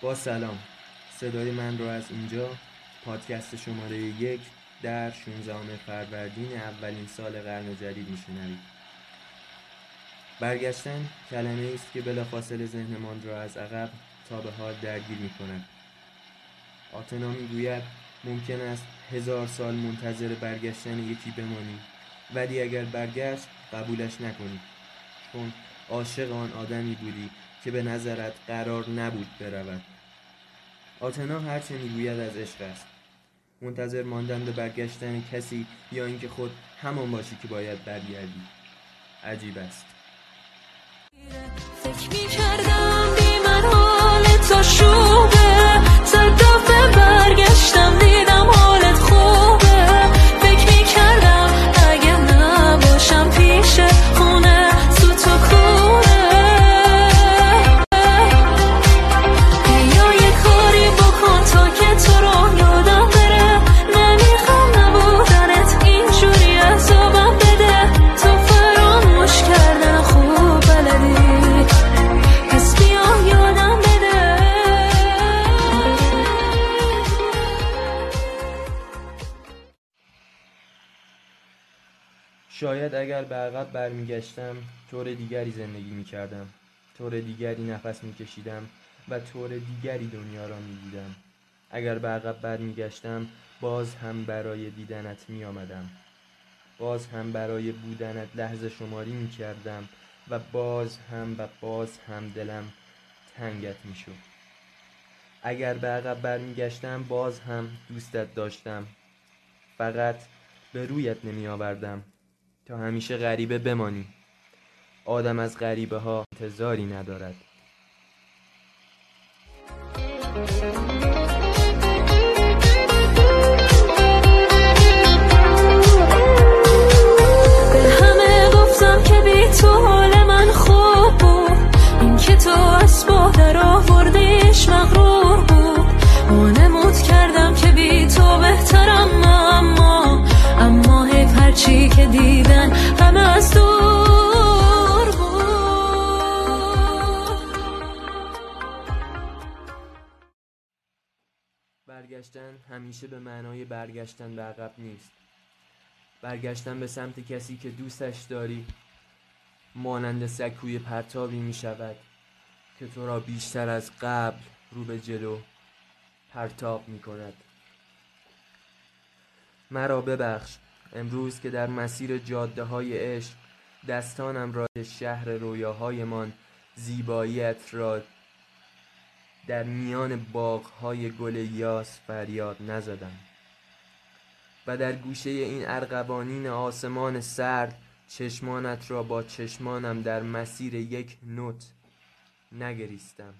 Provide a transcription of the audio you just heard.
با سلام. صدای من رو از اینجا پادکست شماره یک در 16 فروردین اولین سال قرن جدید میشنوید. برگشتن کلمه است که بلافاصله ذهنمان را از عقب تا به حال درگیر می کند آتنا می‌گوید ممکن است هزار سال منتظر برگشتن یکی بمانی ولی اگر برگشت قبولش نکنی چون عاشق آن آدمی بودی که به نظرت قرار نبود برود. آتنا هرچه می‌گوید از عشق است. منتظر ماندن به برگشتن کسی یا اینکه خود همان باشی که باید برگردی. عجیب است. شاید اگر به عقب برمیگشتم طور دیگری زندگی می‌کردم. طور دیگری نفس میکشیدم و طور دیگری دنیا را می‌دیدم. اگر به عقب برمیگشتم باز هم برای دیدنت میآمدم. باز هم برای بودنت لحظه شماری می‌کردم و باز هم و باز هم دلم تنگت می‌شد. اگر به عقب برمیگشتم باز هم دوستت داشتم. فقط به رویت نمی آوردم تا همیشه غریبه بمانی آدم از غریبه ها انتظاری ندارد. برگشتن همیشه به معنای برگشتن به عقب نیست. برگشتن به سمت کسی که دوستش داری مانند سکوی پرتابی می شود که تو را بیشتر از قبل رو به جلو پرتاب می کند. مرا ببخش امروز که در مسیر جاده های عشق دستانم را شهر رویاهایمان زیباییت را در میان باغهای گل یاس فریاد نزدم و در گوشه این ارغوانین آسمان سرد چشمانت را با چشمانم در مسیر یک نوت نگریستم.